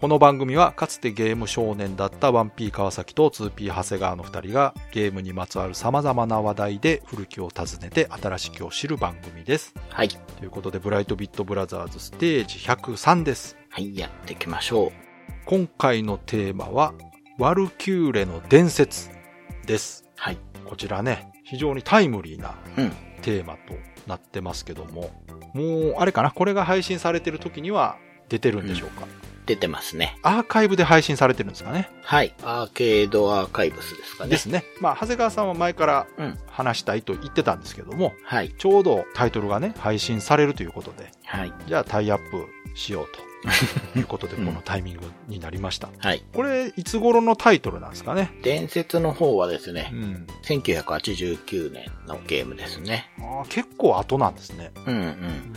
この番組はかつてゲーム少年だった 1P 川崎と 2P 長谷川の2人がゲームにまつわる様々な話題で古きを訪ねて新しきを知る番組です。はい。ということで、ブライトビットブラザーズステージ103です。はい、やっていきましょう。今回のテーマは、ワルキューレの伝説です。はい。こちらね、非常にタイムリーなうん。テーマとなってますけども、もう、あれかな、これが配信されてる時には出てるんでしょうか？出てますね。アーカイブで配信されてるんですかね。はい。アーケードアーカイブスですかね。ですね。まあ、長谷川さんは前からうん。話したいと言ってたんですけども、はい。ちょうどタイトルがね、配信されるということで、はい。じゃあタイアップしようと いうことで、うんこのタイミングになりました。はい。これ、いつ頃のタイトルなんですかね？伝説の方はですうね、ん。1989年のゲームですね。あー結構後なんですね。うんうん。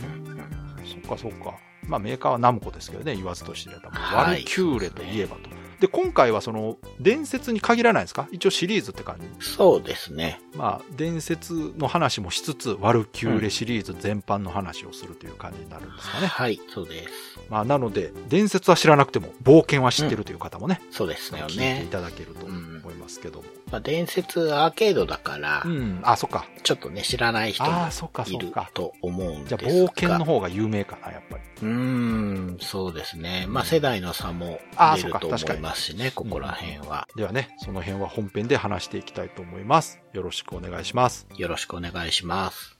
そっかそっか。まあメーカーはナムコですけどね、言わずと知れた。はいワルキューレといえばと。で、今回はその、伝説に限らないですか？一応シリーズって感じ。そうですね。まあ、伝説の話もしつつ、ワルキューレシリーズ全般の話をするという感じになるんですかね。はい。そうです。まあ、なので、伝説は知らなくても、冒険は知ってるという方もね、そうですよ聞いていね。ただけると思いますけども。まあ、伝説アーケードだからう、ん、あ、そっか。ちょっとね、知らない人もああ、そっかそいる。と思うんじゃあ、ですが。冒険の方が有名かな、やっぱり。うーん、そうですね。まあ、世代の差も出ると思か確かにいますしね、ここら辺は。ではね、その辺は本編で話していきたいと思います。よろしくお願いします。よろしくお願いします。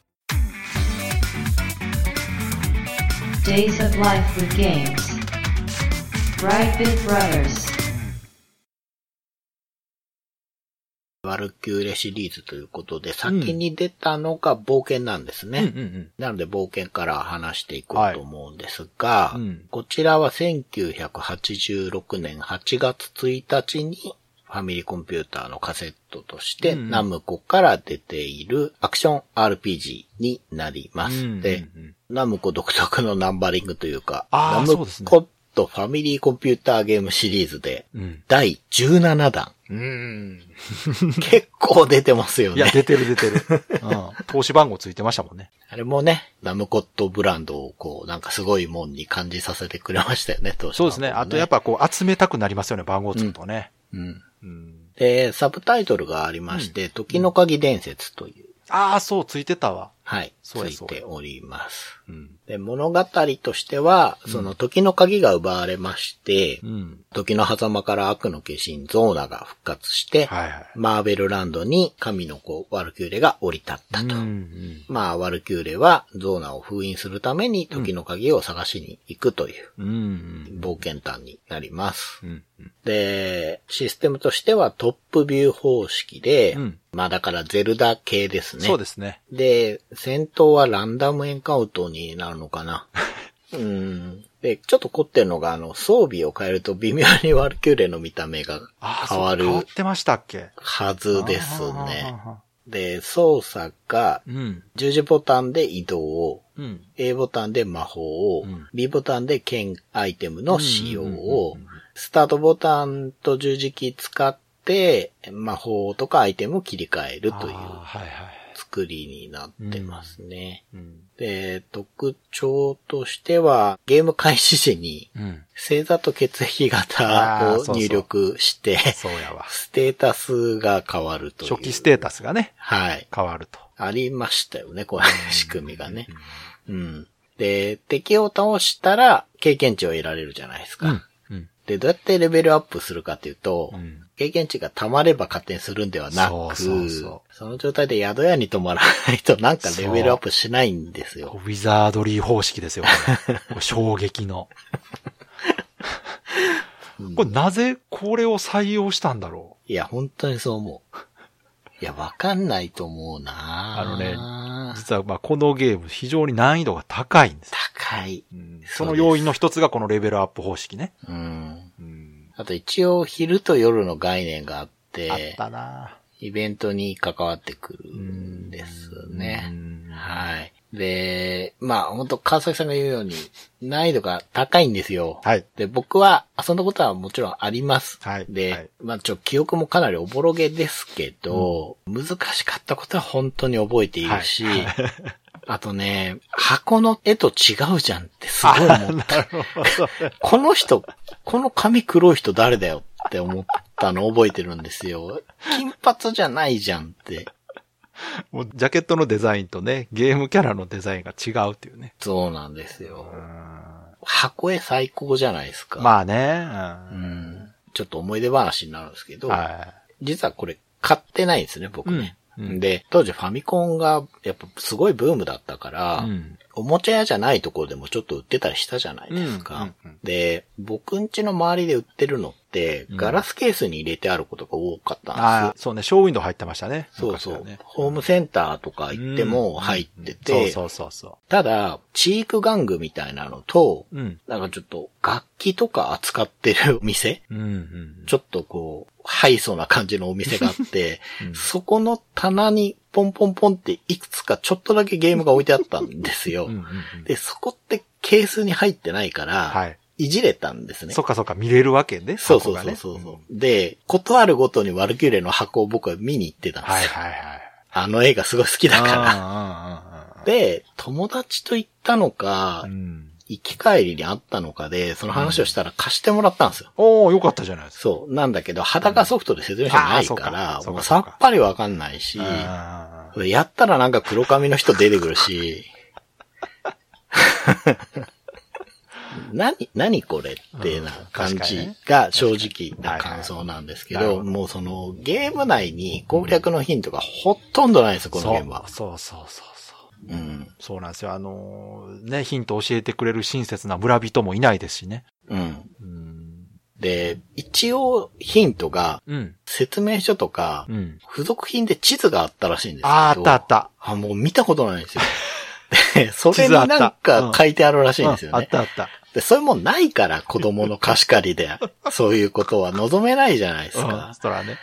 Days of Life with Games. Brightbit Brothers. ワルキューレシリーズということで、先に出たのが冒険なんですね。うんうんなので冒険から話していこうと思うんですが、うん。うん。こちらは1986年8月1日にファミリーコンピューターのカセットとして、うんナムコから出ているアクション RPG になります。うんで、うんうんナムコ独特のナンバリングというか、ナムそうですねコとファミリーコンピューターゲームシリーズで、うん。第17弾。うん。結構出てますよいや、ね。出てる出てる。うん。投資番号ついてましたもんね。あれもね、ナムコットブランドをこう、なんかすごいもんに感じさせてくれましたよね、当時そうですね。あとやっぱこう集めたくなりますよね、番号つくとね。うん。うん。で、サブタイトルがありまして、時の鍵伝説という、ああ、そう、ついてたわ。はい、ついております。うん。で、物語としては、その時の鍵が奪われまして、うん。時の狭間から悪の化身ゾーナが復活して、はいはい。マーベルランドに神の子ワルキューレが降り立ったと。うんうん。まあ、ワルキューレはゾーナを封印するために時の鍵を探しに行くという。冒険譚になります。うんうん。で、システムとしてはトップビュー方式で、うんまあだからゼルダ系ですね。そうですね。で、戦闘はランダムエンカウントになるのかな？うん。で、ちょっと凝ってるのが、あの、装備を変えると微妙にワルキューレの見た目がああ、変わる変わってましたっけ？はずですね。あで、操作が。十字ボタンで移動を、うん。A ボタンで魔法を、うん B ボタンで剣アイテムの使用をうん、スタートボタンと十字キー使って、魔法とかアイテムを切り替えるというはいはい。作りになってますね。うん。で、特徴としては、ゲーム開始時に、うん。星座と血液型を入力して、そうやわ。ステータスが変わるという。初期ステータスがね、はい。変わると。ありましたよね、これ、仕組みがね。うん。で、敵を倒したら経験値を得られるじゃないですか。うん。うん。で、どうやってレベルアップするかというと、うん経験値が溜まれば勝手にするんではなく、そうそうその状態で宿屋に泊まらないとなんかレベルアップしないんですよ。ウィザードリー方式ですよ、これ 衝撃の。これなぜこれを採用したんだろいや、本当にそう思う。いや、わかんないと思うなあのねう実はまあこのゲーム非常に難易度が高いんです。高い。うんすその要因の一つがこのレベルアップ方式ね。うん。うんあと一応昼と夜の概念があっ、あってたなイベントに関わってくるんですねう。んはい。で、まあ本当川崎さんが言うように、難易度が高いんですよ。はい。で、僕は遊んだことはもちろんあります。はいで、はいまあちょ、記憶もかなりおぼろげですけど、難しかったことは本当に覚えているし、はい あとね、箱の絵と違うじゃんってすごい思った。この人、この髪黒い人誰だよって思ったの覚えてるんですよ。金髪じゃないじゃんって。もうジャケットのデザインとね、ゲームキャラのデザインが違うっていうね。そうなんですよう。ん箱絵最高じゃないですか。まあね。ううんん。ちょっと思い出話になるんですけど、は実はこれ買ってないんですね、僕ね。うんうんで、当時ファミコンがやっぱすごいブームだったから、い。うん。おもちゃ屋じゃないところでもちょっと売ってたりしたじゃないですか。で、僕ん家の周りで売ってるのっガラスケースに入れてあることが多かったんですよ。ああ、そうね、ショーウィンドウ入ってましたね。そうそう、ホームセンターとか行っても入ってて、うんそうそうそうただ、チーク玩具みたいなのと、そう。うん。なんかちょっと楽器とか扱ってるお 店？うんうん。ちょっとこう、ハイソな感じのお店があって、うんそこの棚にポンポンポンっていくつかちょっとだけゲームが置いてあったんですよ。うんうんうんで、そこってケースに入ってないから、はい。いじれたんですね。そっかそっか、見れるわけね。そうそうそうそう、で、ことあるごとにワルキューレの箱を僕は見に行ってたんですよ。はいはいはい。あの映画すごい好きだから。らで、友達と行ったのか、うん。行き帰りにあったのかで、その話をしたら貸してもらったんですよ。おー、よかったじゃないですか。そう。なんだけど、裸ソフトで説明書ないから、うかそうかさっぱりわかんないし、やったらなんか黒髪の人出てくるし、何、何これってな感じが正直な感想なんですけど、もうそのゲーム内に攻略のヒントがほとんどないんですよ、このゲームは。そうそうそうそうそう。うん。そうなんですよ。あのーね、ヒント教えてくれる親切な村人もいないですしね。うん。うん。で、一応ヒントがうん。説明書とか、うん。付属品で地図があったらしいんですけど。あーあったあった。あ、もう見たことないんですよ。で、それになんか書いてあるらしいんですようんあっね。たあった。で、そういうもんないから子供の貸し借りで、そういうことは望めないじゃないですうんか。そらね。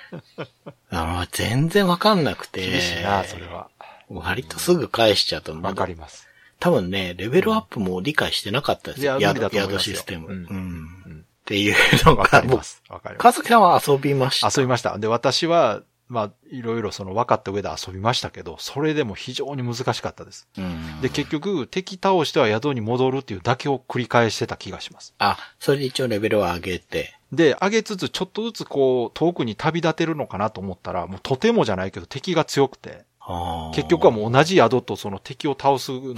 あの全然わかんなくて。厳しいな、それは。割とすぐ返しちゃうと、わかります。多分ね、レベルアップも理解してなかったですよ。いや無理だと思い宿システム。ううんん。うんっていうのわかります。わかります。川崎さんは遊びました。遊びました。で、私は、まあ、いろいろその分かった上で遊びましたけど、それでも非常に難しかったです。うんで、結局、敵倒しては宿に戻るっていうだけを繰り返してた気がします。あ、それで一応レベルを上げて。で、上げつつ、ちょっとずつこう、遠くに旅立てるのかなと思ったら、もうとてもじゃないけど敵が強くて、結局はもう同じ宿とその敵を倒すのをこ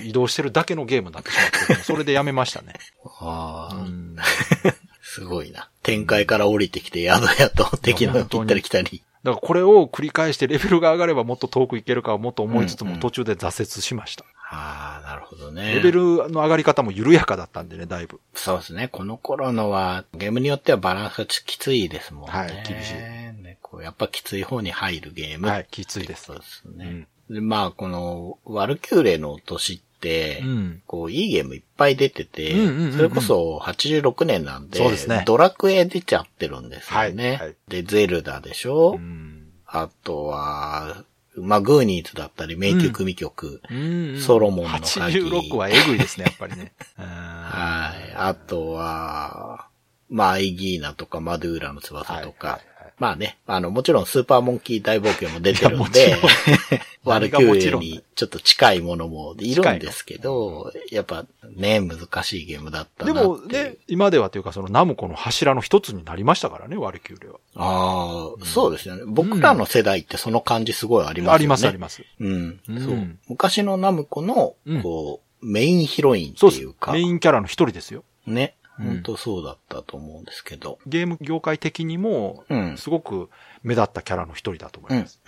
う、移動してるだけのゲームになってしまって、それでやめましたね。あーうん すごいな。展開から降りてきて宿やと敵の行ったり来たり。だからこれを繰り返してレベルが上がればもっと遠く行けるかはもっと思いつつうんうんも途中で挫折しました。ああ、なるほどね。レベルの上がり方も緩やかだったんでね、だいぶ。そうですね。この頃のは、ゲームによってはバランスがちきついですもんね。はい厳しいね、こうやっぱきつい方に入るゲーム。はい、きついですそう。ですうね。ん。でまあ、この、ワルキューレの年って、うん。こう、いいゲームいっぱい出てて、うんうんうんうんそれこそ86年なんで、そうですねドラクエ出ちゃってるんですよね。はいはいで、ゼルダでしょ、うん。あとは、まあ、グーニーズだったり、迷宮組曲。うんソロモンの鍵86はエグいですね、やっぱりね。うんはい。あとは、まあ、アイギーナとかマドゥーラの翼とか。はいはいはいまあね、あの、もちろんスーパーモンキー大冒険も出てるんで ワルキューレにちょっと近いものもいるんですけど、やっぱね、難しいゲームだったなで。もね、今ではというかそのナムコの柱の一つになりましたからね、ワルキューレは。ああ、そうですよね。僕らの世代ってその感じすごいありますよね。あります、あります。うん。うんそう。昔のナムコのうん、こう、メインヒロインっていうか、。メインキャラの一人ですよ。ね。うん本当そうだったと思うんですけど。ゲーム業界的にもうん、すごく目立ったキャラの一人だと思うんいます。。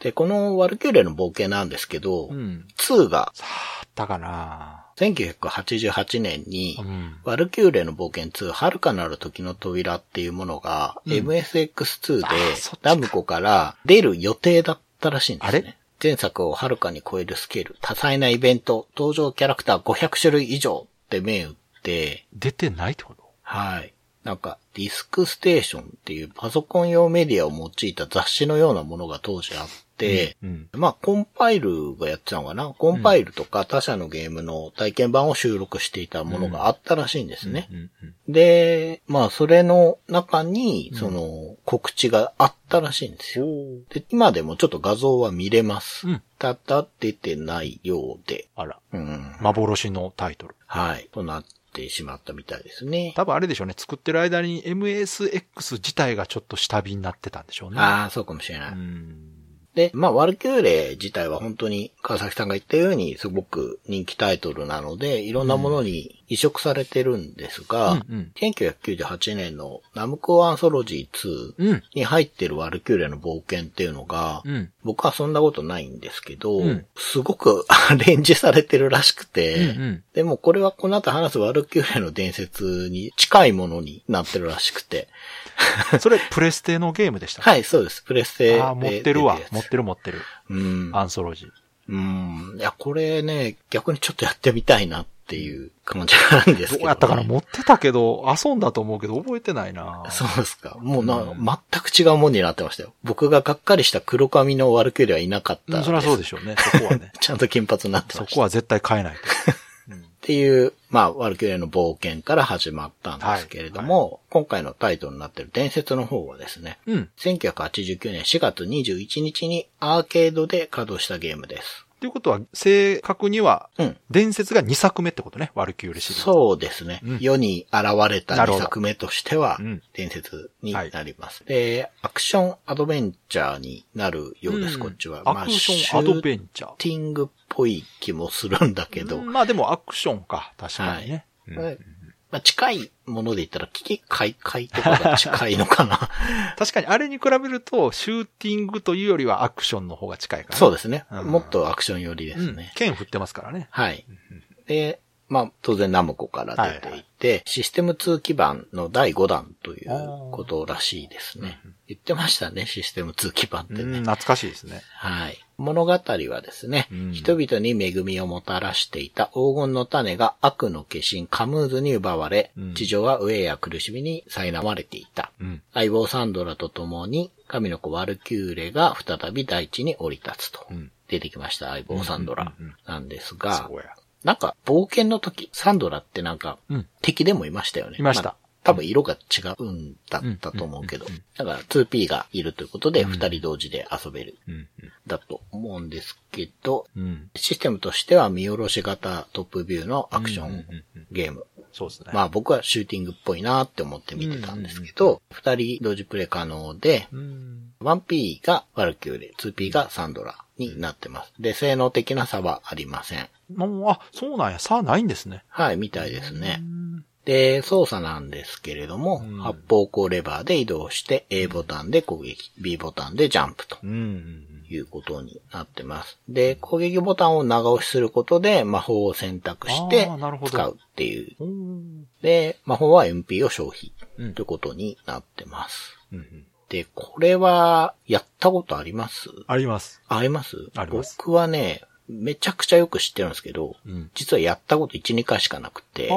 で、このワルキューレの冒険なんですけど、うん。2がさあ、あったかな1988年に、うん。ワルキューレの冒険2、遥かなる時の扉っていうものが、うん MSX2 でナムコから出る予定だったらしいんですあれ？ね。前作を遥かに超えるスケール、多彩なイベント、登場キャラクター500種類以上って銘打って、出てないってこと？はい。なんか、ディスクステーションっていうパソコン用メディアを用いた雑誌のようなものが当時あって、て、うん。まあ、コンパイルがやってたのかな？コンパイルとか他社のゲームの体験版を収録していたものがあったらしいんですね。うん。うんで、まあ、それの中に、その、告知があったらしいんですよ。で、今でもちょっと画像は見れます。うんただ、出てないようで。あら。うん。幻のタイトル。はい。となってしまったみたいですね。多分あれでしょうね。作ってる間に MSX 自体がちょっと下火になってたんでしょうね。ああ、そうかもしれない。うん。で、まあ、ワルキューレ自体は本当に川崎さんが言ったようにすごく人気タイトルなので、いろんなものに移植されてるんですが、うんうん1998年のナムコアンソロジー2うん。に入ってるワルキューレの冒険っていうのが、うん。僕はそんなことないんですけど、うんすごく アレンジされてるらしくて、うんうんでもこれはこの後話すワルキューレの伝説に近いものになってるらしくて、それ、プレステのゲームでした。はい、そうです。プレステでああ、持ってるわ持ってる持ってる。うん。アンソロジー。うん。いや、これね、逆にちょっとやってみたいなっていう感じなんですけど、どうやったかな持ってたけど、遊んだと思うけど覚えてないなそうですか。もうな、うん全く違うもんになってましたよ。僕ががっかりした黒髪のワルキューレはいなかったそりゃそうでしょうね。そこはね。ちゃんと金髪になってました。そこは絶対変えないと。っていう、まあ、ワルキューレの冒険から始まったんですけれども、今回のタイトルになっている伝説の方はですね、うん。1989年4月21日にアーケードで稼働したゲームです。ということは、正確には、うん。伝説が2作目ってことね。ワルキューレシリーズ。そうですね。うん世に現れた2なるほど作目としてはうん、伝説になります。で、アクションアドベンチャーになるようです、うんこっちは。アクションアドベンンチャー。ティングっぽい気もするんだけど、うんまあでもアクションか。確かにね。うんはいまあ、近いもので言ったら、危機開会とかが近いのかな。確かにあれに比べると、シューティングというよりはアクションの方が近いから、そうですね。うんもっとアクション寄りでうんすね。剣振ってますからね。はい。で、まあ、当然ナムコから出ていて、システム2基盤の第5弾ということらしいですね。言ってましたね、システム2基盤ってね。うん、懐かしいですね。はい。物語はですね、うん人々に恵みをもたらしていた黄金の種が悪の化身カムーズに奪われ、うん地上は飢えや苦しみに苛まれていた。うん。相棒サンドラと共に、神の子ワルキューレが再び大地に降り立つと。うん。出てきました、相棒サンドラなんですが。なんか、冒険の時、サンドラってなんか、うん。敵でもいましたよね。いましたあ多分色が違うんだったと思うけど。だから 2P がいるということで、うん二人同時で遊べる。うん。だと思うんですけど、うん。システムとしては見下ろし型トップビューのアクションゲーム。そうですね。まあ僕はシューティングっぽいなって思って見てたんですけど、二人同時プレイ可能で、うん。1P がワルキューレ、2P がサンドラになってます。で、性能的な差はありません。もう、あ、そうなんや。さあないんですね。はい、みたいですねう。んで、操作なんですけれども、うん発砲口レバーで移動して、A ボタンで攻撃、B ボタンでジャンプとうん。いうことになってます。で、攻撃ボタンを長押しすることで魔法を選択してあーなるほど使うっていう。うん。で、魔法は MP を消費うんということになってます。うん。で、これは、やったことあります？あります。あります？あります僕はね、めちゃくちゃよく知ってるんですけど、うん。実はやったこと1、2回しかなくて。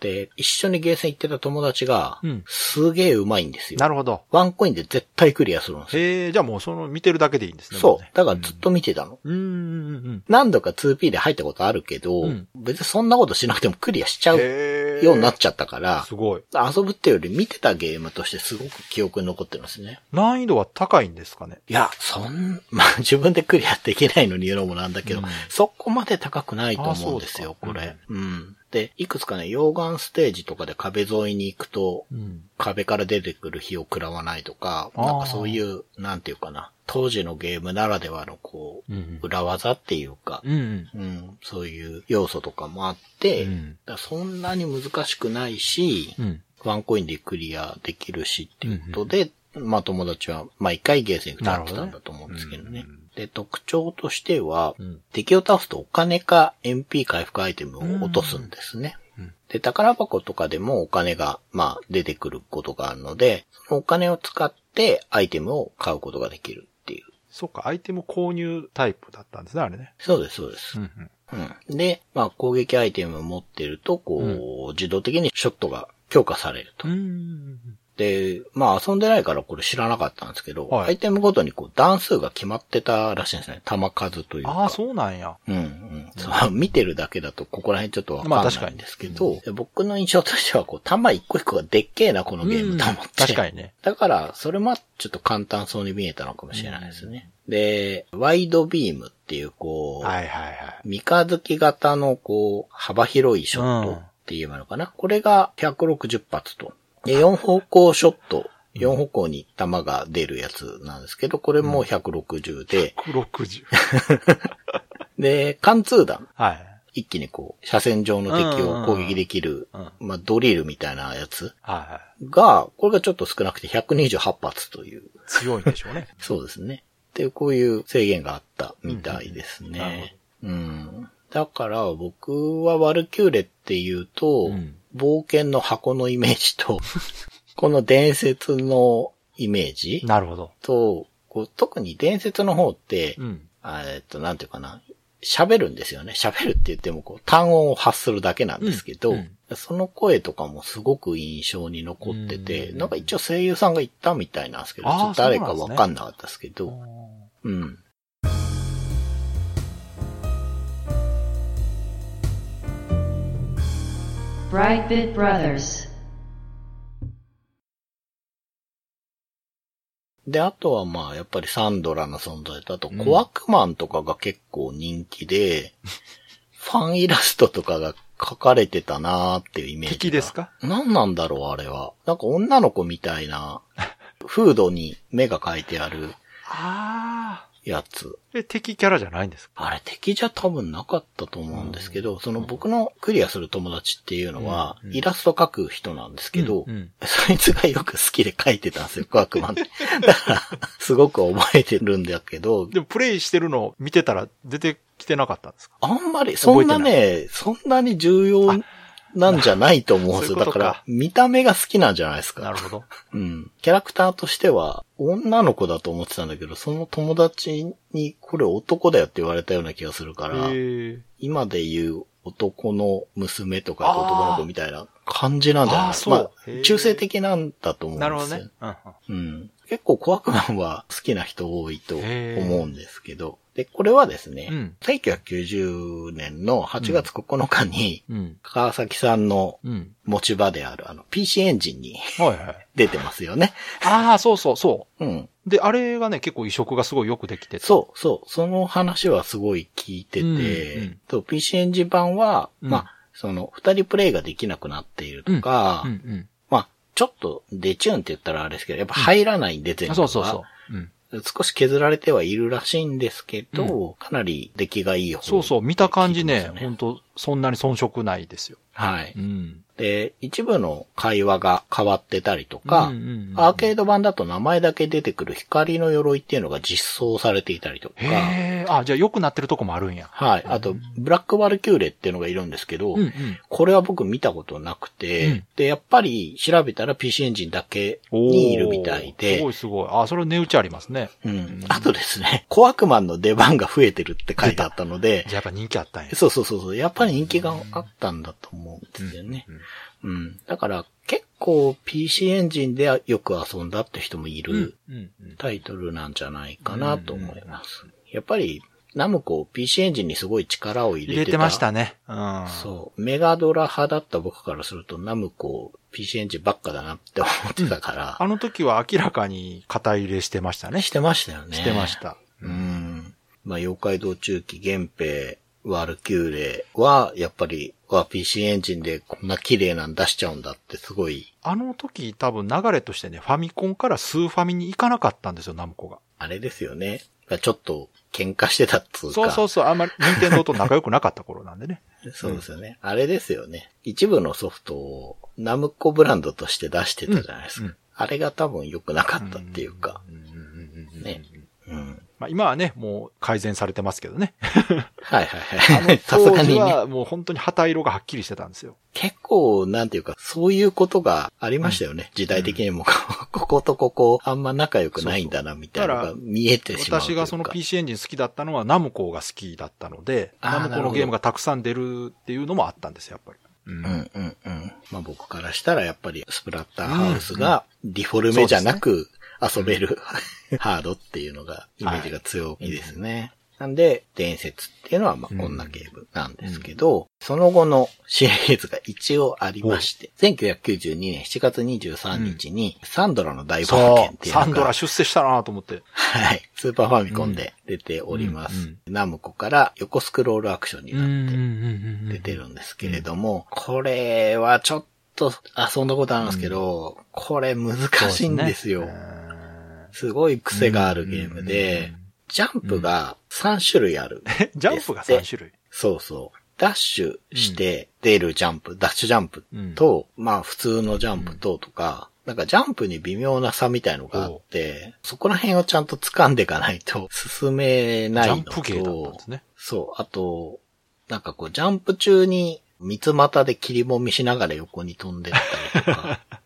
で、一緒にゲーセン行ってた友達がうん、すげえ上手いんですよ。なるほど。ワンコインで絶対クリアするんですよ。へえ、じゃあもうその見てるだけでいいんですね。そう。だからずっと見てたの。うん。うんうんうん。何度か 2P で入ったことあるけど、うん別にそんなことしなくてもクリアしちゃうへえ。ようになっちゃったから、すごい。遊ぶっていうより見てたゲームとしてすごく記憶に残ってますね。難易度は高いんですかね？いや、そん、まあ自分でクリアできないのに言うのもなんだけど、うんそこまで高くないと思うんですよ、すかこれ。うん。で、いくつかね、溶岩ステージとかで壁沿いに行くと、うん。壁から出てくる火を食らわないとか、なんかそういう、なんていうかな、当時のゲームならではのこう、うん。裏技っていうか、うん。うん、そういう要素とかもあって、うんだからそんなに難しくないし、うん。ワンコインでクリアできるしっていうことで、まあ友達は毎回ゲーセン使ってたんだと思うんですけどね。なるほどねで、特徴としては、うん敵を倒すとお金か MP 回復アイテムを落とすんですね。うんで、宝箱とかでもお金が、まあ、出てくることがあるので、そのお金を使ってアイテムを買うことができるっていう。そっか、アイテム購入タイプだったんですね、あれね。そうです、そうです。ん。うん。で、まあ、攻撃アイテムを持ってると、こう、自動的にショットが強化されると。うん。で、で、まあ遊んでないからこれ知らなかったんですけど、はいアイテムごとにこう段数が決まってたらしいんですね。弾数というか。ああ、そうなんや。うんうん。そう、見てるだけだとここら辺ちょっとわかんないまあ確かにんですけど、で僕の印象としてはこう、弾一個一個がでっけえな、このゲームと思って。確かにね。だから、それもちょっと簡単そうに見えたのかもしれないですね。で、ワイドビームっていう、こう、はいはいはい。三日月型の、こう、幅広いショットって言えばいいのかな。これが160発と。で、4方向ショット、4方向に弾が出るやつなんですけど、これも160で、160。で、貫通弾。はい。一気にこう、車線上の敵を攻撃できる、うんまあ、ドリルみたいなやつ。が、これがちょっと少なくて128発という。強いんでしょうね。そうですね。っていう、こういう制限があったみたいですね。うん。だから、僕はワルキューレっていうと、うん冒険の箱のイメージと、この伝説のイメージなるほど。と、こう特に伝説の方って、うん。あえっと、なんていうかな。喋るんですよね。喋るって言っても、こう、単音を発するだけなんですけど、うんうんその声とかもすごく印象に残ってて、うんなんか一応声優さんが言ったみたいなんですけど、ちょっと誰かわかんなかったですけど、うん。Brightbit Brothers. で、あとはまあ、やっぱりサンドラの存在と、あと、うんコアクマンとかが結構人気で、ファンイラストとかが描かれてたなーっていうイメージが。敵ですか？何なんだろう、あれは。なんか女の子みたいな、フードに目が描いてあるああ。やつ。え、敵キャラじゃないんですか？あれ敵じゃ多分なかったと思うんですけど、その僕のクリアする友達っていうのは、うん。イラスト描く人なんですけど、うん。うん。そいつがよく好きで描いてたんですよ、ワークマンって。だから、すごく覚えてるんだけど、でもプレイしてるのを見てたら出てきてなかったんですか？あんまり、そんなね、そんなに重要なんじゃないと思うんですよ。だから、見た目が好きなんじゃないですか。なるほど。うん。キャラクターとしては、女の子だと思ってたんだけど、その友達に、これ男だよって言われたような気がするから。今で言う男の娘とか男の子みたいな感じなんじゃない？あーそうまあ中性的なんだと思うんですよ。なるほどね。うんうんうん。結構コアクマンは好きな人多いと思うんですけど、で、これはですね、うん1990年の8月9日に、うん。川崎さんのうん。持ち場であるあの PC エンジンに。出てますよね。ああ、そうそうそうん。う。で、あれがね、結構移植がすごいよくできてて。そう、そう。その話はすごい聞いてて、うんうんと PC エンジン版は、うんまあ、その、二人プレイができなくなっているとか、うんうん。まあ、ちょっとデチューンって言ったらあれですけど、やっぱ入らないんで、全部あそうそうそう。うん。少し削られてはいるらしいんですけど、かなり出来がいい方そうそう、見た感じね本当そんなに遜色ないですよ。はい。うん。で、一部の会話が変わってたりとか、うんうんうんアーケード版だと名前だけ出てくる光の鎧っていうのが実装されていたりとか、へえ、あ、じゃあ良くなってるとこもあるんや。はい。あと、ブラックバルキューレっていうのがいるんですけど、うんうん。これは僕見たことなくて、うんで、やっぱり調べたら PC エンジンだけにいるみたいおーすでご、いすごい。あ、それ値打ちありますね。うん。あとですね、コアクマンの出番が増えてるって書いてあったのでじゃあ、やっぱ人気あったんや。そうそうそうそう、やっぱり人気があったんだと思うんですよね。うん。だから、結構 PC エンジンでよく遊んだって人もいるうんうん。タイトルなんじゃないかなと思います。やっぱり、ナムコ PC エンジンにすごい力を入れてた。入れてましたね。うん。そう。メガドラ派だった僕からすると、ナムコ PC エンジンばっかだなって思ってたから、あの時は明らかに肩入れしてましたね。してましたよね。してまし。た。うん。まあ、妖怪道中期、源平、ワルキューレは、やっぱり、わ、PC エンジンでこんな綺麗なん出しちゃうんだってすごい、あの時多分流れとしてね、ファミコンからスーファミに行かなかったんですよ、ナムコが。あれですよね。ちょっと喧嘩してたっつうか。そうそうそう、あんまり、任天堂と仲良くなかった頃なんでね。そうですよね。あれですよね。一部のソフトをナムコブランドとして出してたじゃないですか。うんうんあれが多分良くなかったっていうか。うんうんうんうんねうん。まあ今はね、もう改善されてますけどね。はいはいはい。さす当時がにね。はもう本当に旗色がはっきりしてたんですよ。結構、なんていうか、そういうことがありましたよね。時代的にも。こことここ、あんま仲良くないんだな、みたいなのが見えてしまう。私がその PC エンジン好きだったのはナムコが好きだったので、ナムコのゲームがたくさん出るっていうのもあったんですよ、やっぱり。うんうんうんうん。まあ僕からしたらやっぱりスプラッターハウスがディフォルメじゃなく遊べる ハードっていうのがイメージが強いですね。なんで、伝説っていうのはまあこんなゲームなんですけど、その後のシリーズが一応ありまして、1992年7月23日にサンドラの大冒そ険ってう。いうのがサンドラ出世したなと思って。はい。スーパーファミコンで出ております。うんナムコから横スクロールアクションになってん出てるんですけれども、これはちょっと遊んだことあるんですけど、これ難しいんですよ。すごい癖があるゲームで、ジャンプが3種類ある。え ジャンプが3種類？そうそう。ダッシュして出るジャンプ、ダッシュジャンプと、まあ普通のジャンプととか、なんかジャンプに微妙な差みたいのがあって、そこら辺をちゃんと掴んでいかないと 進めないのジャンプだったんとです、ね。そう、あと、なんかこうジャンプ中に三つ股で切りもみしながら横に飛んでったりとか、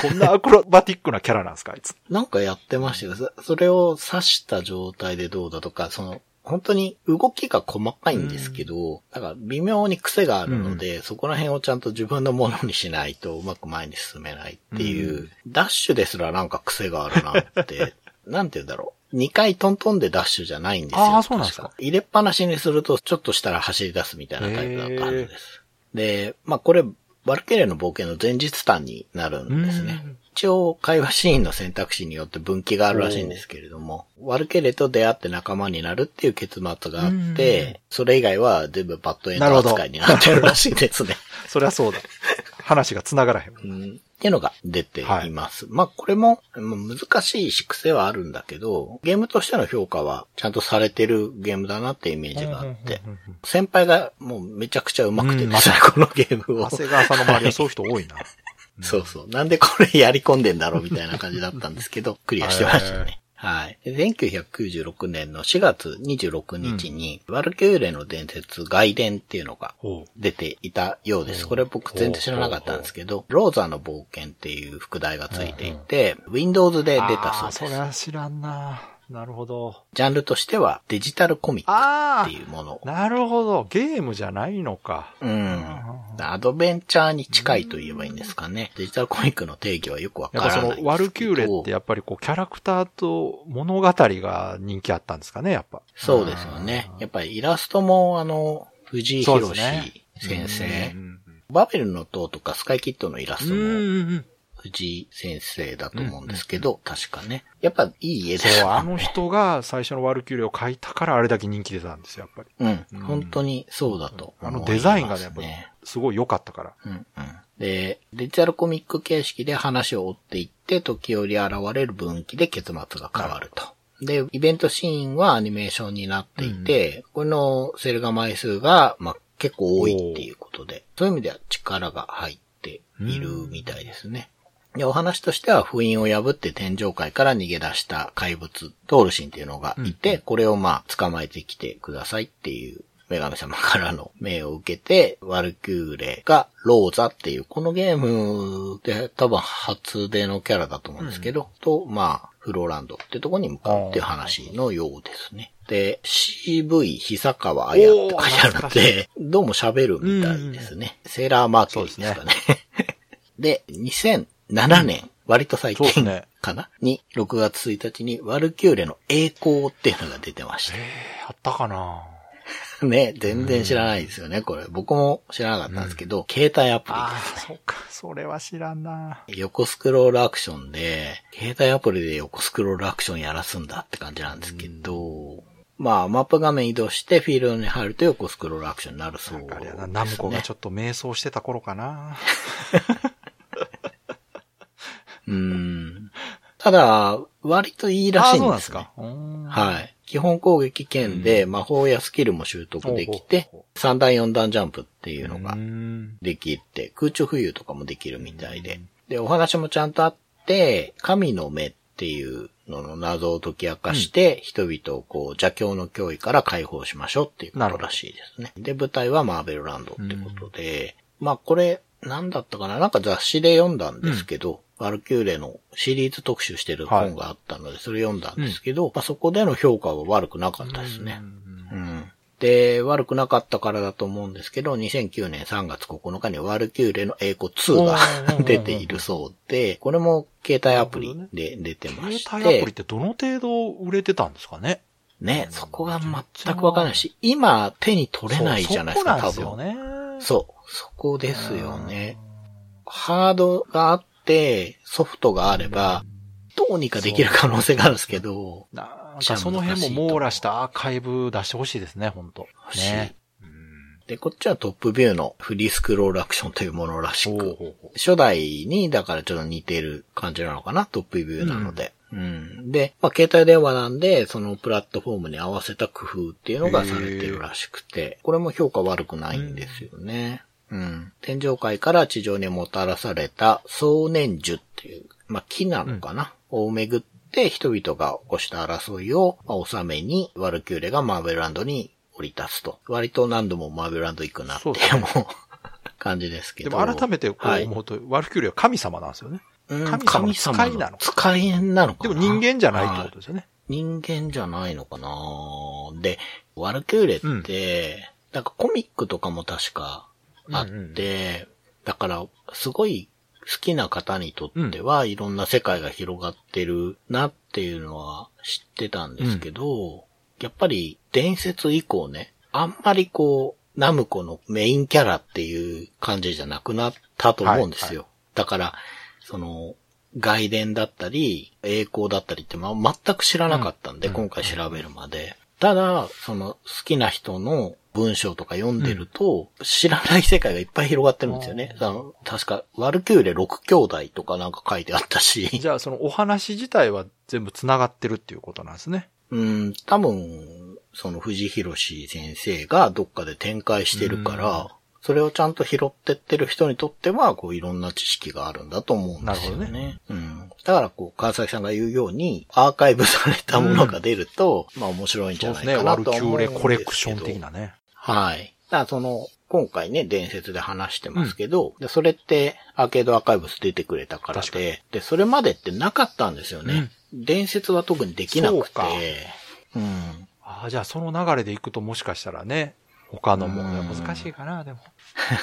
そんなアクロバティックなキャラなんですか、あいつ。なんかやってましたよ。そそれを刺した状態でどうだとか、その、本当に動きが細かいんですけど、だから微妙に癖があるので、そこら辺をちゃんと自分のものにしないとうまく前に進めないっていう、ダッシュですらなんか癖があるなって、なんて言うんだろう。2回トントンでダッシュじゃないんですよ。あーそうなんですか確入れっぱなしにすると、ちょっとしたら走り出すみたいなタイプだったはずです。で、まあこれ、バルケレの冒険の前日譚になるんですね。一応、会話シーンの選択肢によって分岐があるらしいんですけれども、ワルケレと出会って仲間になるっていう結末があって、それ以外は全部バッドエンド扱いになってるらしいですね。そりゃそうだ。話が繋がらへん。うんっていうのが出ています。まあ、これもまあ難しいし癖はあるんだけど、ゲームとしての評価はちゃんとされてるゲームだなってイメージがあって、先輩がもうめちゃくちゃ上手くてですね、このゲームを長。谷川さんの周りはそういう人多いな。そうそう。なんでこれやり込んでんだろうみたいな感じだったんですけど、クリアしてましたね。はい。で1996年の4月26日に、ワルキューレの伝説外伝っていうのが出ていたようです。これ僕全然知らなかったんですけど、ローザの冒険っていう副題がついていて、Windows で出たそれそうです。は知らんな。なるほど。ジャンルとしてはデジタルコミックあっていうもの。あなるほど。ゲームじゃないのか。うん。アドベンチャーに近いと言えばいいんですかね。デジタルコミックの定義はよくわからないんですけど。そのワルキューレってやっぱりこうキャラクターと物語が人気あったんですかね、やっぱ。そうですよね。やっぱりイラストもあの、藤井博先生う。んバベルの塔とかスカイキッドのイラストもうん。藤井先生だと思うんですけど、確かね。やっぱいい絵でそう、すあの人が最初のワルキューレを描いたからあれだけ人気出たんですよ、やっぱり。うんうん。本当にそうだと思います、あのデザインがね、やっぱりすごい良かったから。うんうん。で、デジタルコミック形式で話を追っていって、時折現れる分岐で結末が変わると。で、イベントシーンはアニメーションになっていて、これのセル画枚数が、まあ、結構多いっていうことで、そういう意味では力が入っているみたいですね。で、お話としては封印を破って天上界から逃げ出した怪物、トールシンっていうのがいて、これをまあ捕まえてきてくださいっていう女神様からの命を受けて、ワルキューレがローザっていう、このゲームで多分初出のキャラだと思うんですけど、と、まあ、フローランドってとこに向かうっていう話のようですね。で、CV 久川綾って書いてあるので、どうも喋るみたいですね。セーラーマーケですかね。で、2007年、割と最近かな？に、6月1日にワルキューレの栄光っていうのが出てました。えー、あったかな ね、全然知らないですよね、これ。僕も知らなかったんですけど、携帯アプリああ、ですね。そうか。それは知らんな。横スクロールアクションで、携帯アプリで横スクロールアクションやらすんだって感じなんですけど、まあ、マップ画面移動してフィールドに入ると横スクロールアクションになるそうです、ね。あれやな、ナムコがちょっと迷走してた頃かな。うーん。ただ、割といいらしいんですね。そうですか。はい。基本攻撃圏で魔法やスキルも習得できてほうほう、3段4段ジャンプっていうのがうんできて、空中浮遊とかもできるみたいで。で、お話もちゃんとあって、神の目っていうのの謎を解き明かして、人々をこう邪教の脅威から解放しましょうっていうことらしいですね。で、舞台はマーベルランドってことで、まあこれ、なんだったかな？なんか雑誌で読んだんですけど、ワルキューレのシリーズ特集してる本があったので、それ読んだんですけど、まあそこでの評価は悪くなかったですね。うん。で、悪くなかったからだと思うんですけど、2009年3月9日にワルキューレの英語2が出ているそうで、これも携帯アプリで出てまして。携帯アプリってどの程度売れてたんですかね？ね、そこが全くわからないし、今手に取れないじゃないですか、多分。ね。そう、そこですよね。ハードがあって、ソフトがあれば、どうにかできる可能性があるんですけど、なんかその辺も網羅したアーカイブ出してほしいですね、本当ね。で、こっちはトップビューのフリースクロールアクションというものらしく、初代にだからちょっと似てる感じなのかな、トップビューなので。うん。で、まあ、携帯電話なんで、そのプラットフォームに合わせた工夫っていうのがされてるらしくて、これも評価悪くないんですよね。うん。天上界から地上にもたらされた総年樹っていう、まあ、木なのかな、を巡って人々が起こした争いを、まあ、収めに、ワルキューレがマーベルランドに降り立つと。割と何度もマーベルランド行くなっていう感じですけど。でも改めてこうはい思うと、ワルキューレは神様なんですよね。うん神様の使いなの使いなのかな？でも人間じゃないってことですよね。人間じゃないのかな？で、ワルキューレって、なんかコミックとかも確かあって、うんうんだから、すごい好きな方にとっては、いろんな世界が広がってるなっていうのは知ってたんですけど、やっぱり伝説以降ね、あんまりこう、ナムコのメインキャラっていう感じじゃなくなったと思うんですよ。だから、その、外伝だったり、栄光だったりって、まあ、全く知らなかったんで、うん。今回調べるまで。ただ、その、好きな人の文章とか読んでると、知らない世界がいっぱい広がってるんですよね。あの確か、ワルキューレ6兄弟とかなんか書いてあったし、じゃあそのお話自体は全部繋がってるっていうことなんですね。うん、多分、その藤弘先生がどっかで展開してるから、それをちゃんと拾ってってる人にとっては、こういろんな知識があるんだと思うんですよなるほどね。うん。だからこう、川崎さんが言うように、アーカイブされたものが出ると、まあ面白いんじゃないそうですね。かなとはワルキュー思うんですけど。レコレクション的なね。はい。だその、今回ね、伝説で話してますけど、でそれってアーケードアーカイブス出てくれたからで、で、それまでってなかったんですよね。伝説は特にできなくてそうか、うん。ああ、じゃあその流れでいくともしかしたらね、他のもうん難しいかな、でも。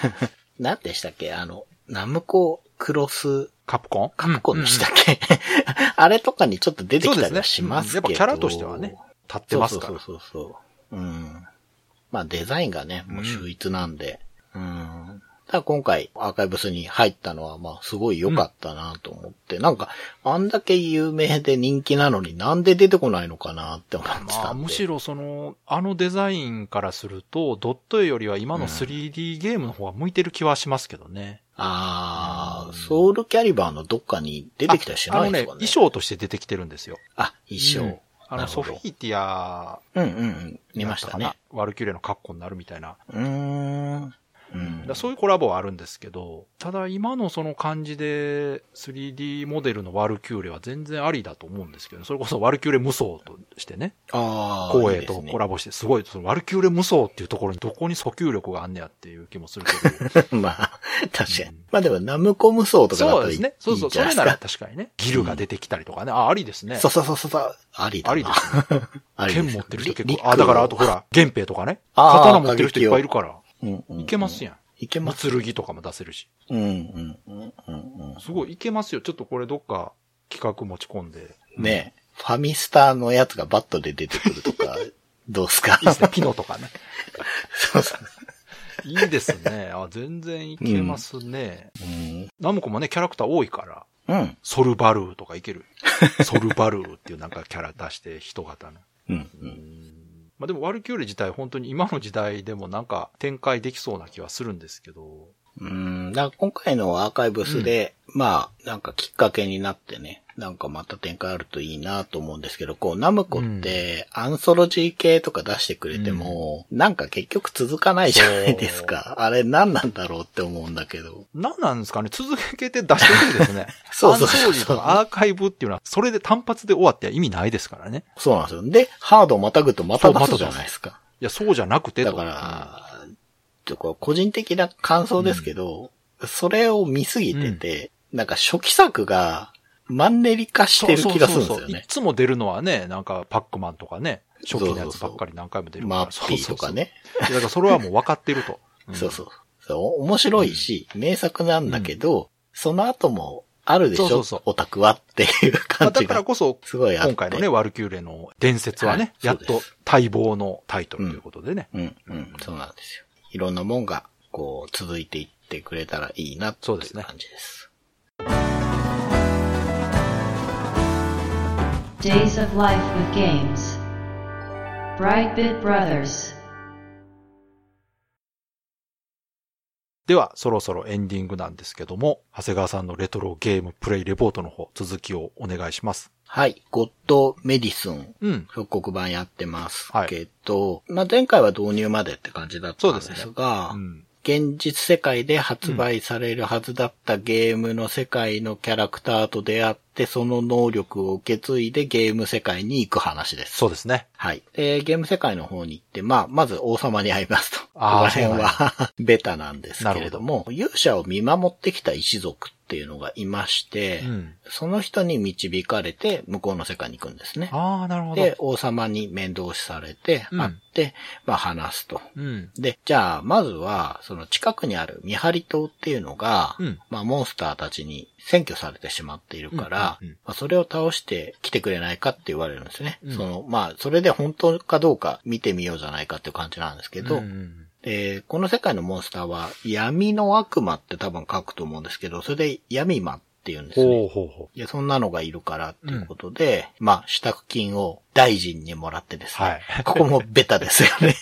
何でしたっけ？あの、ナムコクロスカプコン？カプコンでしたっけ、あれとかにちょっと出てきたりはしますけど。ねうんやっぱキャラとしてはね、立ってますから。そうそうそうそう。うん。まあデザインがね、もう秀逸なんで。うん。ただ今回アーカイブスに入ったのはまあすごい良かったなと思って、なんかあんだけ有名で人気なのになんで出てこないのかなって思ってたんで。まあ、むしろその、あのデザインからすると、ドット絵よりは今の 3D ゲームの方が向いてる気はしますけどね。ああ、ソウルキャリバーのどっかに出てきたりしないですかね。衣装として出てきてるんですよ。あ、衣装。うんあの、ソフィーティア、うんうんうん。見ましたね。ワルキューレの格好になるみたいな。うーん。うんだそういうコラボはあるんですけど、ただ今のその感じで 3D モデルのワルキューレは全然ありだと思うんですけど、それこそワルキューレ無双としてね、ああ。光栄とコラボして、すごい、そのワルキューレ無双っていうところにどこに訴求力があんねやっていう気もするけど。まあ、確かに。まあでも、ナムコ無双とかだったらいいそうですね。そうそう、それなら確かにね。ギルが出てきたりとかね。あ、ありですね。か。そうそうそうそう。ありだな。ありですね。ありです剣持ってる人結リ構、あ、だからあとほ。ら、源平とかね。刀持ってる人いっぱいいるから、リうんうんいけますやん。いけます。剣とかも出せるし。うんうんうんうんすごいいけますよ。ちょっとこれどっか企画持ち込んで。うん。ねえファミスターのやつがバットで出てくるとか、どうすか？いいですね。ピノとかね。そうそう。いいですね。あ、全然いけますね。うん。ナムコもね、キャラクター多いから。うん。ソルバルーとかいける。ソルバルーっていうなんかキャラ出して人型の。うん。う。うんんまあでもワルキューレ自体本当に今の時代でもなんか展開できそうな気はするんですけど。うん。だから今回のアーカイブスで、まあ、なんかきっかけになってね、なんかまた展開あるといいなと思うんですけど、こう、ナムコって、アンソロジー系とか出してくれても、なんか結局続かないじゃないですか。あれ何なんだろうって思うんだけど。何なんですかね？続けて出してるんですね。そうそうそうアンソロジーとかアーカイブっていうのは、それで単発で終わっては意味ないですからね。そうなんですよ。で、ハードをまたぐとまた出すじゃないですか。いや、そうじゃなくてとだから、ちょこう個人的な感想ですけど、それを見すぎてて、なんか初期作がマンネリ化してる気がするんですよね。いつも出るのはね、なんかパックマンとかね、初期のやつばっかり何回も出るから。マッピーとかね。そうそうそう。だからそれはもう分かってると。ん そうそう。そう面白いし、名作なんだけど、その後もあるでしょそうそうそうオタクはっていうまあ感じがだからこそ、すごい。今回のね、ワルキューレの伝説はね、はいやっと待望のタイトルということでね。うん、うん、そうなんですよ。いろんなもんが、こう、続いていってくれたらいいなっていうそうですね感じです。Days of Life with Games. Brightbit Brothers. では、そろそろエンディングなんですけども、長谷川さんのレトロゲームプレイレポートの方、続きをお願いします。はい。ゴッドメディスン、うん。復刻版やってますはいけど、まあ、前回は導入までって感じだったんですが、うん。現実世界で発売されるはずだったゲームの世界のキャラクターと出会って、その能力を受け継いでゲーム世界に行く話です。そうですね。はい。で、ゲーム世界の方に行って、まあ、まず王様に会いますと。あーこの辺は ベタなんですけれども、勇者を見守ってきた一族っていうのがいまして、うん。その人に導かれて向こうの世界に行くんですね。ああ、なるほど。で、王様に面倒しされて、うん会って、まあ話すと。うん。で、じゃあ、まずは、その近くにある見張り島っていうのが、うんまあモンスターたちに占拠されてしまっているから、うんうんうんまあ、それを倒して来てくれないかって言われるんですね。うんその、まあ、それで本当かどうか見てみようじゃないかっていう感じなんですけど、うんで、この世界のモンスターは闇の悪魔って多分書くと思うんですけど、それで闇魔って言うんですね。ほうほうほで、そんなのがいるからっていうことで、まあ、支度金を大臣にもらってですね。はいここもベタですよね。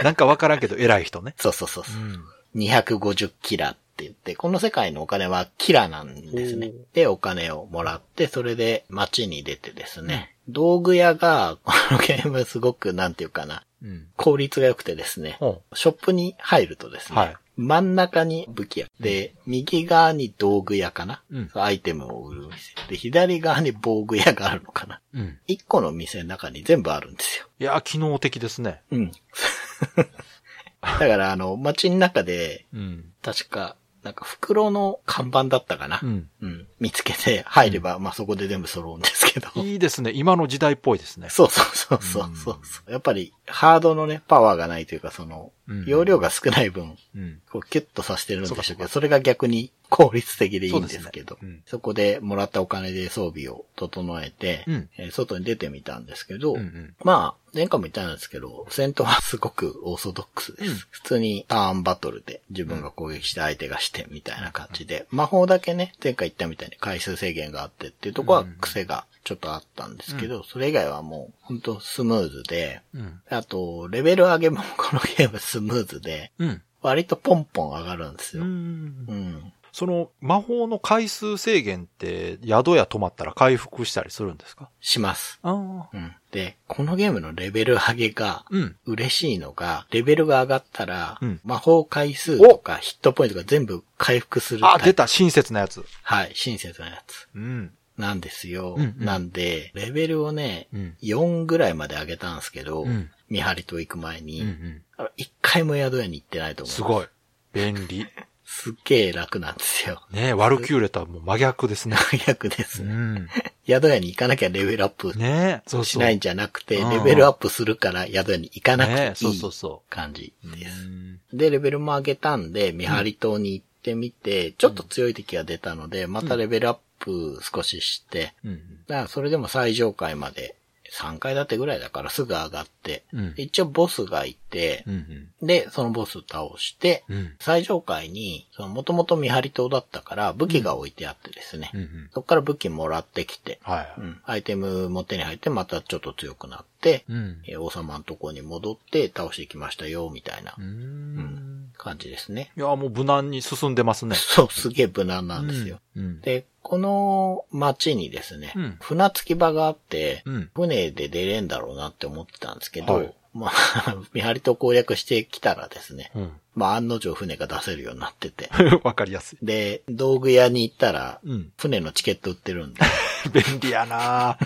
う。なんかわからんけど偉い人ね。そうそうそうそう。ん。250キラって言って、この世界のお金はキラなんですね。で、お金をもらって、それで街に出てですね、道具屋が、このゲームすごく、なんていうかな、うん。効率が良くてですね、ほショップに入るとですね、はい真ん中に武器屋。で、右側に道具屋かな、うんアイテムを売る店。で、左側に防具屋があるのかなう。うん。一個の店の中に全部あるんですよ。いや、機能的ですね。うん。だから、あの、街の中で、うん。確か、なんか袋の看板だったかな。うん。うん。見つけて入れば、まあそこで全部揃うんですけど。いいですね。今の時代っぽいですね。そうそうそうそうそうそう。やっぱり、ハードのね、パワーがないというか、その、うん容量が少ない分、うん。こうキュッとさせてるんでしょうけど、それが逆に効率的でいいんですけど、そねこでもらったお金で装備を整えて、うんえー外に出てみたんですけど、うんうんまあ、前回も言ったんですけど、戦闘はすごくオーソドックスです。うん普通にターンバトルで自分が攻撃して相手がしてみたいな感じで、魔法だけね、前回言ったみたいに回数制限があってっていうところは癖がちょっとあったんですけど、それ以外はもう本当スムーズで、うん。あと、レベル上げもこのゲームスムーズで、うん。割とポンポン上がるんですうよ。んうん。その魔法の回数制限って宿屋泊まったら回復したりするんですか？します。ああ。うん。で、このゲームのレベル上げが、うん。嬉しいのが、レベルが上がったら、うん魔法回数とかヒットポイントが全部回復するあ、プ。出た親切なやつ。はい、親切なやつ。うん。なんですよ。うんうんなんで、レベルをね、うん4ぐらいまで上げたんですけど、うん見張りと行く前に、うんうん。あの一回も宿屋に行ってないと思う。すごい。便利。すっげえ楽なんですよ。ねワルキューレとはもう真逆ですね。逆ですね。うん。宿屋に行かなきゃレベルアップねそうそう。しないんじゃなくて、うんレベルアップするから宿屋に行かなくてねそういいそうそ感じう。です。うんで、レベルも上げたんで、見張り島に行ってみて、ちょっと強い敵が出たので、またレベルアップ少しして、うん。だからそれでも最上階まで3階建てぐらいだからすぐ上がって、うんで一応ボスがいてう、ん。で、そのボス倒して、うん。最上階に、その元々見張り島だったから武器が置いてあってですね、うん。うん。そこから武器もらってきて、はい。うん、アイテムも手に入ってまたちょっと強くなって、うん。えー王様のとこに戻って倒してきましたよ、みたいなうん。感じですね。いや、もう無難に進んでますね。そう、すげえ無難なんですよ。うん。で、この街にですね、うん。船着き場があって、うん。船で出れんだろうなって思ってたんですけど、はい。まあ、見張りと攻略してきたらですね、うん。まあ案の定船が出せるようになってて、わかりやすい。で、道具屋に行ったら、うん。船のチケット売ってるんで、便利やな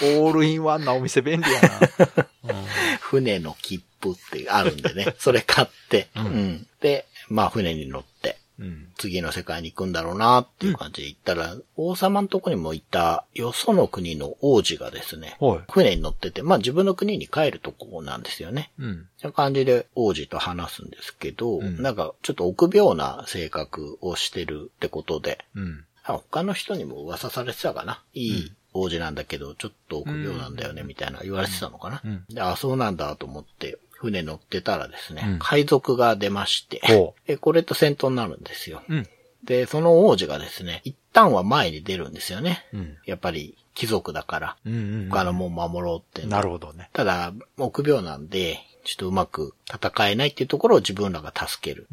オールインワンなお店便利やな船の切符ってあるんでね、それ買って、で、まあ船に乗って、うん。次の世界に行くんだろうなっていう感じで行ったら、王様のとこにもいたよその国の王子がですね、はい。船に乗ってて、まあ自分の国に帰るとこなんですよね。うん。そういう感じで王子と話すんですけど、うんなんかちょっと臆病な性格をしてるってことで、うん。あ他の人にも噂されてたかな。いい王子なんだけど、ちょっと臆病なんだよね、みたいな言われてたのかな。うんで、あ、そうなんだと思って、船乗ってたらですね、うん海賊が出まして、ほ で、これと戦闘になるんですよ。う。うん。で、その王子がですね、一旦は前に出るんですよね。うん。やっぱり貴族だから。他のもん守ろうって、なるほどね。ただ、臆病なんで、ちょっとうまく戦えないっていうところを自分らが助ける。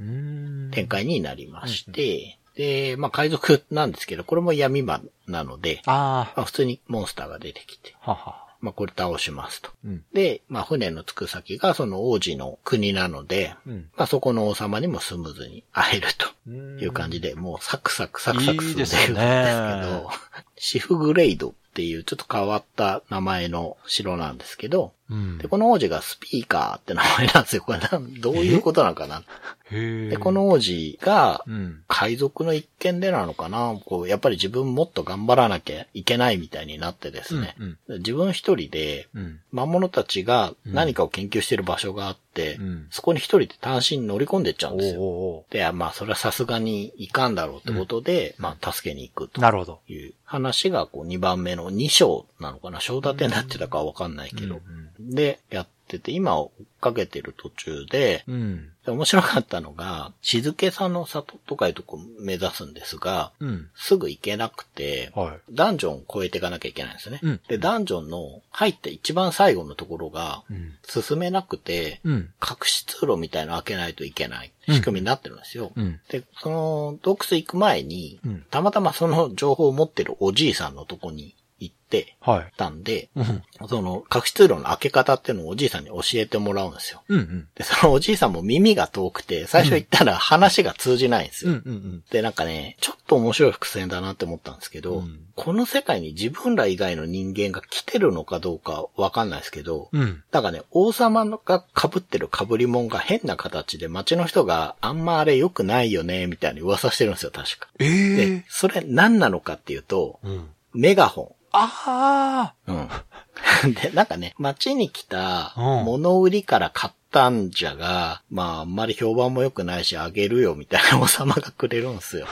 展開になりまして、で、まあ海賊なんですけど、これも闇魔なので、あまあ普通にモンスターが出てきて、あ。はは。まあこれ倒しますと。うん。で、まあ船の着く先がその王子の国なので、うん。まあそこの王様にもスムーズに会えるという感じで、もうサクサクサクサク進んでるんですけいいですねど、シフグレイドっていうちょっと変わった名前の城なんですけど、うんで、この王子がスピーカーって名前なんですよ。これどういうことなのかな。で、この王子がうん。海賊の一件でなのかなこう、やっぱり自分もっと頑張らなきゃいけないみたいになってですね。うん自分一人で、うん。魔物たちが何かを研究してる場所があって、うんそこに一人で単身乗り込んでっちゃうんですよ。おうおうおで、まあ、それはさすがにいかんだろうってことで、まあ、助けに行くとうなるほど。いう話が、こう、2番目の2章なのかな章立てになってたかはわかんないけど、で、やってて、今追っかけてる途中で、うん。で面白かったのが、静けさの里とかいうとこ目指すんですが、うん。すぐ行けなくて、はい。ダンジョンを越えていかなきゃいけないんですね。うんで、ダンジョンの入って一番最後のところがうん。進めなくて、うん。隠し通路みたいなの開けないといけない仕組みになってるんですよ。うん。で、その、洞窟行く前に、うんたまたまその情報を持ってるおじいさんのとこに行ってはい。たんで、うん。その、隠し通路の開け方っていうのをおじいさんに教えてもらうんですよ。うん。うん。で、そのおじいさんも耳が遠くて、最初行ったら話が通じないんですよ。うん。うん。で、なんかね、ちょっと面白い伏線だなって思ったんですけど、うんこの世界に自分ら以外の人間が来てるのかどうかわかんないですけど、うん。だからね、王様が被ってる被り物が変な形で街の人があんまあれ良くないよね、みたいに噂してるんですよ、確か。えでえ。、それ何なのかっていうと、うん。メガホああ。ン。うん。で、なんかね、街に来たうん物売りから買ったんじゃが、まああんまり評判も良くないし、あげるよ、みたいな 王様がくれるんですよ。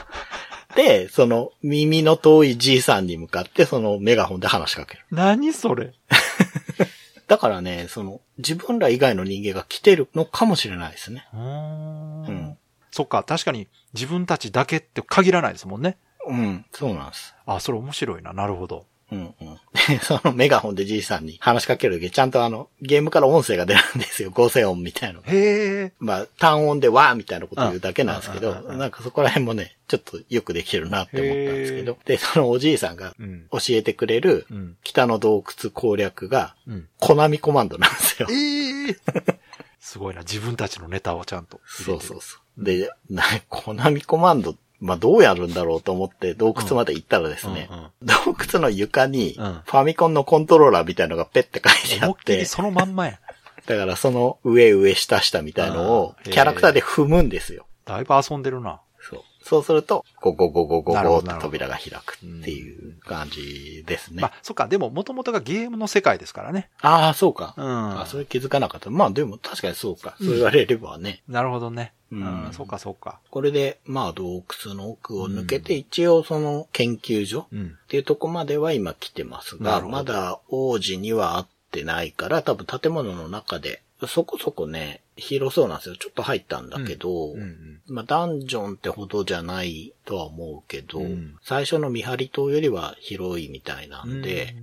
で、その耳の遠いじいさんに向かって、そのメガホンで話しかける。何それ？だからね、その、自分ら以外の人間が来てるのかもしれないですね。うー。うんん。そっか、確かに自分たちだけって限らないですもんね。うん、そうなんです。あ、それ面白いな。なるほど。うんうん。で、そのメガホンでじいさんに話しかけるとき、ちゃんとあの、ゲームから音声が出るんですよ。合成音みたいな。へえ。まあ、単音でわーみたいなこと言うだけなんですけどなんかそこら辺もね、ちょっとよくできてるなって思ったんですけど、で、そのおじいさんがうん。教えてくれるうん。北の洞窟攻略が、うん。コナミコマンドなんですよ。ええ。すごいな。自分たちのネタをちゃんと。そうそうそう。で、な、コナミコマンド、まあどうやるんだろうと思って洞窟まで行ったらですね、うんうん洞窟の床にフうんァミコンのコントローラーみたいのがペッて書いてあってっそのまんまや。だからその上上下下みたいのをうんキャラクターで踏むんですよ。だいぶ遊んでるな。そう。すると、ゴゴゴゴゴゴって扉が開くっていう感じですね。まあ、そっか。でも、もともとがゲームの世界ですからね。ああ、そうか。うんあそれ気づかなかった。まあでも確かにそうか。そう言われればね。なるほどね。ううんん。そうか、そうか。これで、まあ洞窟の奥を抜けて、一応その研究所うん。っていうとこまでは今来てますが、まだ王子には会ってないから、多分建物の中で、そこそこね、広そうなんですよ。ちょっと入ったんだけど、うんうん。まあダンジョンってほどじゃないとは思うけど、うん最初の見張り島よりは広いみたいなんで、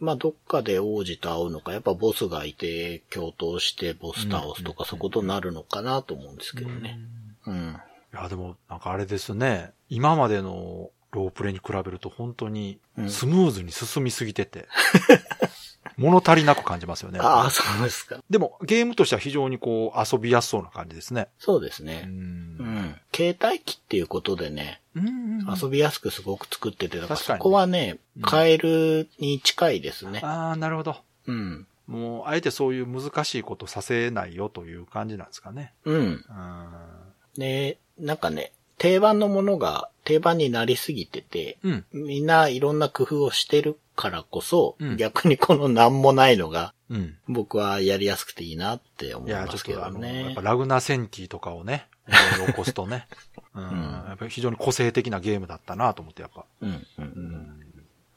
まあどっかで王子と会うのか、やっぱボスがいて共闘してボス倒すとか、そういうことになるのかなと思うんですけどね。うん。いや、でも、なんかあれですね。今までのロープレに比べると本当にうんスムーズに進みすぎてて、物足りなく感じますよね。ああ、そうですか。でも、ゲームとしては非常にこう、遊びやすそうな感じですね。う。そうですね。うんん。携帯機っていうことでね、うん遊びやすくすごく作ってて、だからそこはねうん、カエルに近いですね。ああ、なるほど。うん。もう、あえてそういう難しいことさせないよという感じなんですかね。うん。うん。で、なんかね、定番のものが定番になりすぎてて、うん。みんないろんな工夫をしてるからこそ、うん逆にこのなんもないのが、うん。僕はやりやすくていいなって思いますけちょっとあの、どね。やっぱラグナセンティとかをね、起こすとね、うん、やっぱり非常に個性的なゲームだったなと思って、やっぱ。うんうんうん。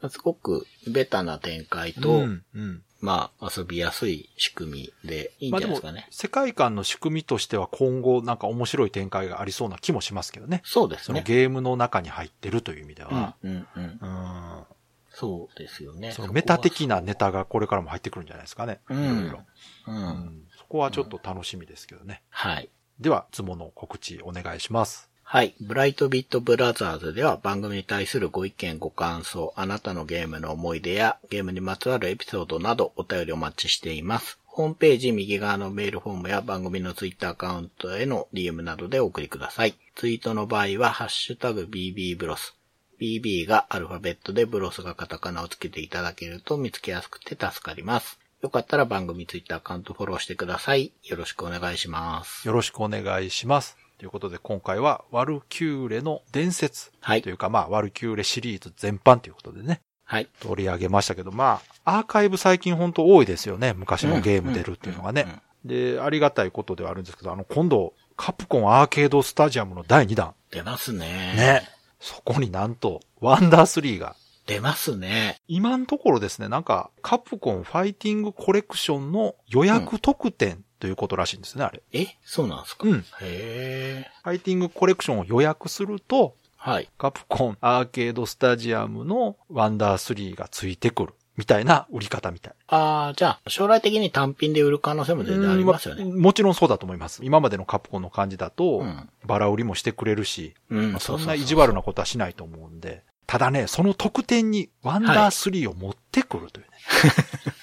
すごくベタな展開と、うん、うん。まあ遊びやすい仕組みでいいんじゃないですかね。、世界観の仕組みとしては今後なんか面白い展開がありそうな気もしますけどね。そうですね。ゲームの中に入ってるという意味でうんは。うんうん。うん。そうですよね。そのメタ的なネタがこれからも入ってくるんじゃないですかね。うんいろいろ。う。うんん。そこはちょっと楽しみですけどね。はい。では、つもの告知お願いします。はい。ブライトビットブラザーズでは番組に対するご意見ご感想、あなたのゲームの思い出やゲームにまつわるエピソードなどお便りお待ちしています。ホームページ右側のメールフォームや番組のツイッターアカウントへの DM などでお送りください。ツイートの場合は、ハッシュタグ BB ブロス。BB がアルファベットでブロスがカタカナをつけていただけると見つけやすくて助かります。よかったら番組ツイッターアカウントフォローしてください。よろしくお願いします。よろしくお願いします。ということで今回はワルキューレの伝説はいというかまあワルキューレシリーズ全般ということでね、はい。取り上げましたけどまあアーカイブ最近本当多いですよね。昔のゲーム出るっていうのがうんうんね。で、ありがたいことではあるんですけど、あの今度カプコンアーケードスタジアムの第2弾。出ますね。ね。そこになんとワンダー3が出ますね。今のところですね、なんか、カプコンファイティングコレクションの予約特典ということらしいんですね、あれ。え？そうなんですか？うん。へえ。ファイティングコレクションを予約すると、はい。カプコンアーケードスタジアムのワンダー3がついてくる。みたいな売り方みたい。ああ、じゃあ、将来的に単品で売る可能性も全然ありますよね。うんもちろんそうだと思います。今までのカプコンの感じだと、うんバラ売りもしてくれるし、うんまあそんな意地悪なことはしないと思うんで。ただね、その特典にワンダー3を持ってくるというね。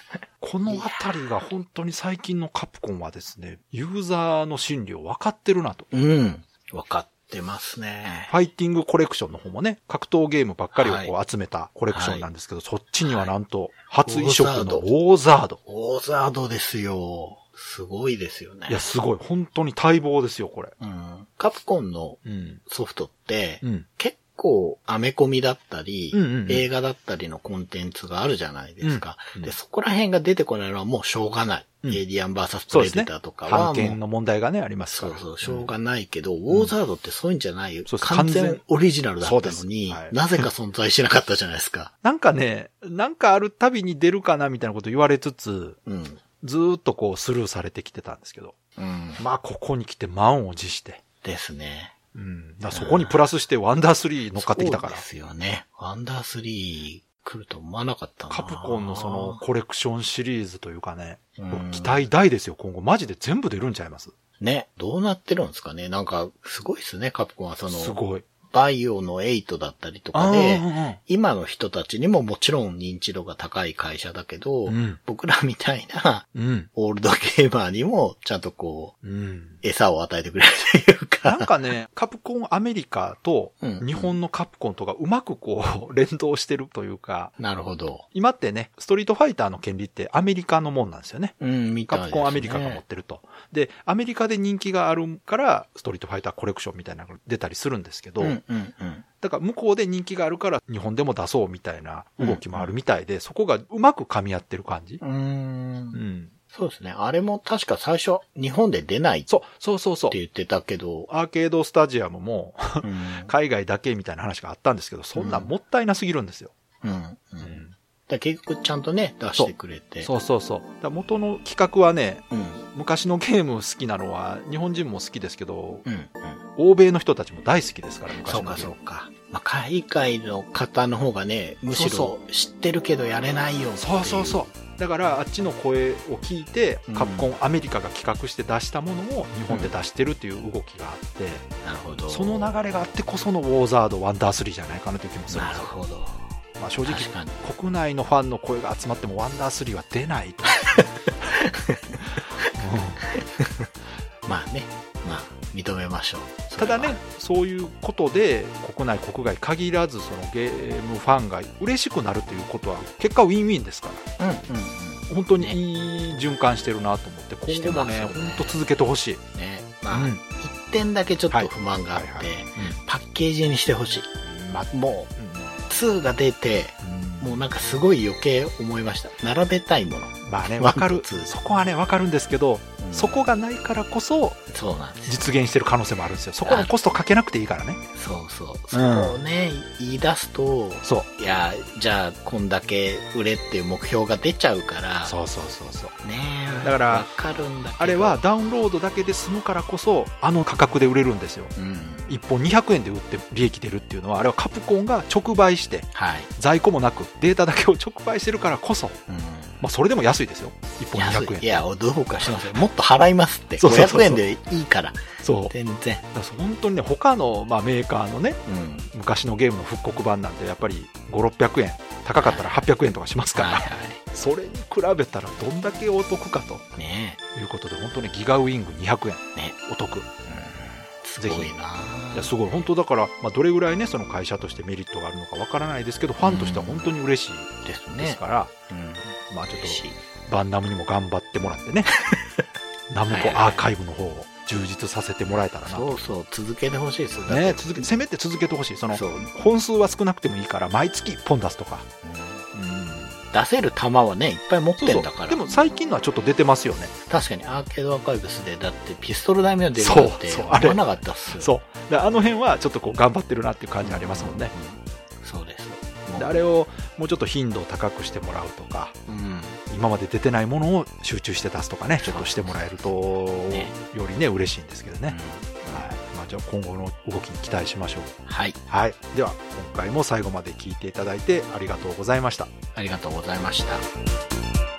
このあたりが本当に最近のカプコンはですね、ユーザーの心理を分かってるなと。うん。わかってますね。ファイティングコレクションの方もね、格闘ゲームばっかりをこはう集めたコレクションなんですけど、そっちにははいなんと、初移植のオーザードオーザード。ですよ。すごいですよね。いや、すごい。本当に待望ですよ、これ。うん。カプコンのうん。ソフトって、うん。結構アメコミだったり、うんうんうん映画だったりのコンテンツがあるじゃないですか。うんうんで、そこら辺が出てこないのはもうしょうがない。うんエイディアン VS プレそうですねデターとか。はもう、版権の問題がね、ありますから。そうそう、しょうがないけど、ウォーザードってそういうんじゃないよ。完完全全オリジナルだったのに、はいなぜか存在しなかったじゃないですか。なんかね、なんかあるたびに出るかなみたいなこと言われつつ、うん。ずーっとこうスルーされてきてたんですけど。うん。まあ、ここに来て満を持して。ですね。うん。だそこにプラスしてワンダー3乗っかってきたからそうで。すよね。ワンダー3来ると思わなかったなカプコンのその、コレクションシリーズというかね、うん期待大ですよ、今後。マジで全部出るんちゃいます？ね、どうなってるんですかねなんか、すごいですね、カプコンはその、すごい。バイオの8だったりとかあで、ー今の人たちにももちろん認知度が高い会社だけど、うん僕らみたいなうん。オールドゲーマーにもちゃんとこう、うん。餌を与えてくれるというか。なんかね、カプコンアメリカとうん日本のカプコンとかうまくこう 連動してるというか、なるほど。今ってね、ストリートファイターの権利ってアメリカのもんなんですよね。うん、みたいカ。プコンアメリカが持ってると。で、アメリカで人気があるから、ストリートファイターコレクションみたいなのが出たりするんですけど、うん、うん、うん。だから向こうで人気があるから日本でも出そうみたいな動きもあるみたいで、そこがうまく噛み合ってる感じ。うー。うんん。そうですね。あれも確か最初、日本で出ないってそう、そうそうそう。言ってたけど、アーケードスタジアムもうん。海外だけみたいな話があったんですけど、そんなんもったいなすぎるんですよ。うん。うん。だから結局ちゃんとね、出してくれて。そうそうそう。だ元の企画はね、うん。昔のゲーム好きなのは日本人も好きですけど、うん。うん。欧米の人たちも大好きですから、昔のそうか、そうか。まあ、海外の方の方がね、むしそろ知ってるけどやれないよそうそうそう。だから、あっちの声を聞いてうん、カプコンアメリカが企画して出したものを日本で出してるっていう動きがあって、なるほど。その流れがあってこそのウォーザード、ワンダー3じゃないかなという気もするんなですよ。るほど。まあ正直。国内のファンの声が集まってもワンダー3は出ないと。まあね。まあ、認めましょう。ただね、、そういうことで、国内、国外限らず、そのゲームファンが嬉しくなるということは、結果ウィンウィンですから。うんうんうん。本当にいい循環してるなと思って、今後もね、ね本当続けてほしい。ね。まあ、うん一点だけちょっと不満があって、はいはいはいパッケージにしてほしい。まもうんう、2が出て、もうなんかすごい余計思いました。並べたいもの。まあね、ワンわかる。そこはね、わかるんですけど、そこがないからこそ、そうなんですよ。実現してる可能性もあるんですよ。そこのコストかけなくていいからね。そうそう。そこをね、言い出すと、そう。いや、じゃあ、こんだけ売れっていう目標が出ちゃうから、そうそうそうそう。ねえだからわかるんだ。あれは、ダウンロードだけで済むからこそ、あの価格で売れるんですよ。うん。1本200円で売って利益出るっていうのは、あれはカプコンが直売して、はい。在庫もなくデータだけを直売してるからこそ、うん。まあそれでも安いですよ。1本200円。安い。いや、どうかしますよ。もっと払いますって。そうそうそうそう500円でいいから。そう。全然。だから本当にね、他の、まあ、メーカーのね、うん。昔のゲームの復刻版なんてやっぱり5、600円、高かったら800円とかしますから、はいはそれに比べたらどんだけお得かとい。ねいうことで、本当にギガウィング200円、え。ねお得。うん。すごいないや、すごい。本当だから、まあ、どれぐらいね、その会社としてメリットがあるのかわからないですけど、ファンとしては本当に嬉しいですね。ですから、うん。まあちょっ。と、バンナムにも頑張ってもらってね、ナムコアーカイブの方を充実させてもらえたらなと。そうそう、続けてほしいです。ね、続け、せめて続けてほしい。その本数は少なくてもいいから、毎月1本出すとか。うん出せる弾はね、いっぱい持ってんだから。でも最近のはちょっと出てますよね。確かにアーケードアーカイブスで、だってピストルダイメは出るそうって思わなかったっすよ。そう。であの辺はちょっとこう頑張ってるなっていう感じありますもんね。うん。そうです。であれをもうちょっと頻度を高くしてもらうとか、うん。今まで出てないものを集中して出すとかね、ちょっとしてもらえると、ねよりね、嬉しいんですけどね。うんはい。まあじゃあ今後の動きに期待しましょう。はい。はい。では、今回も最後まで聞いていただいてありがとうございました。ありがとうございました。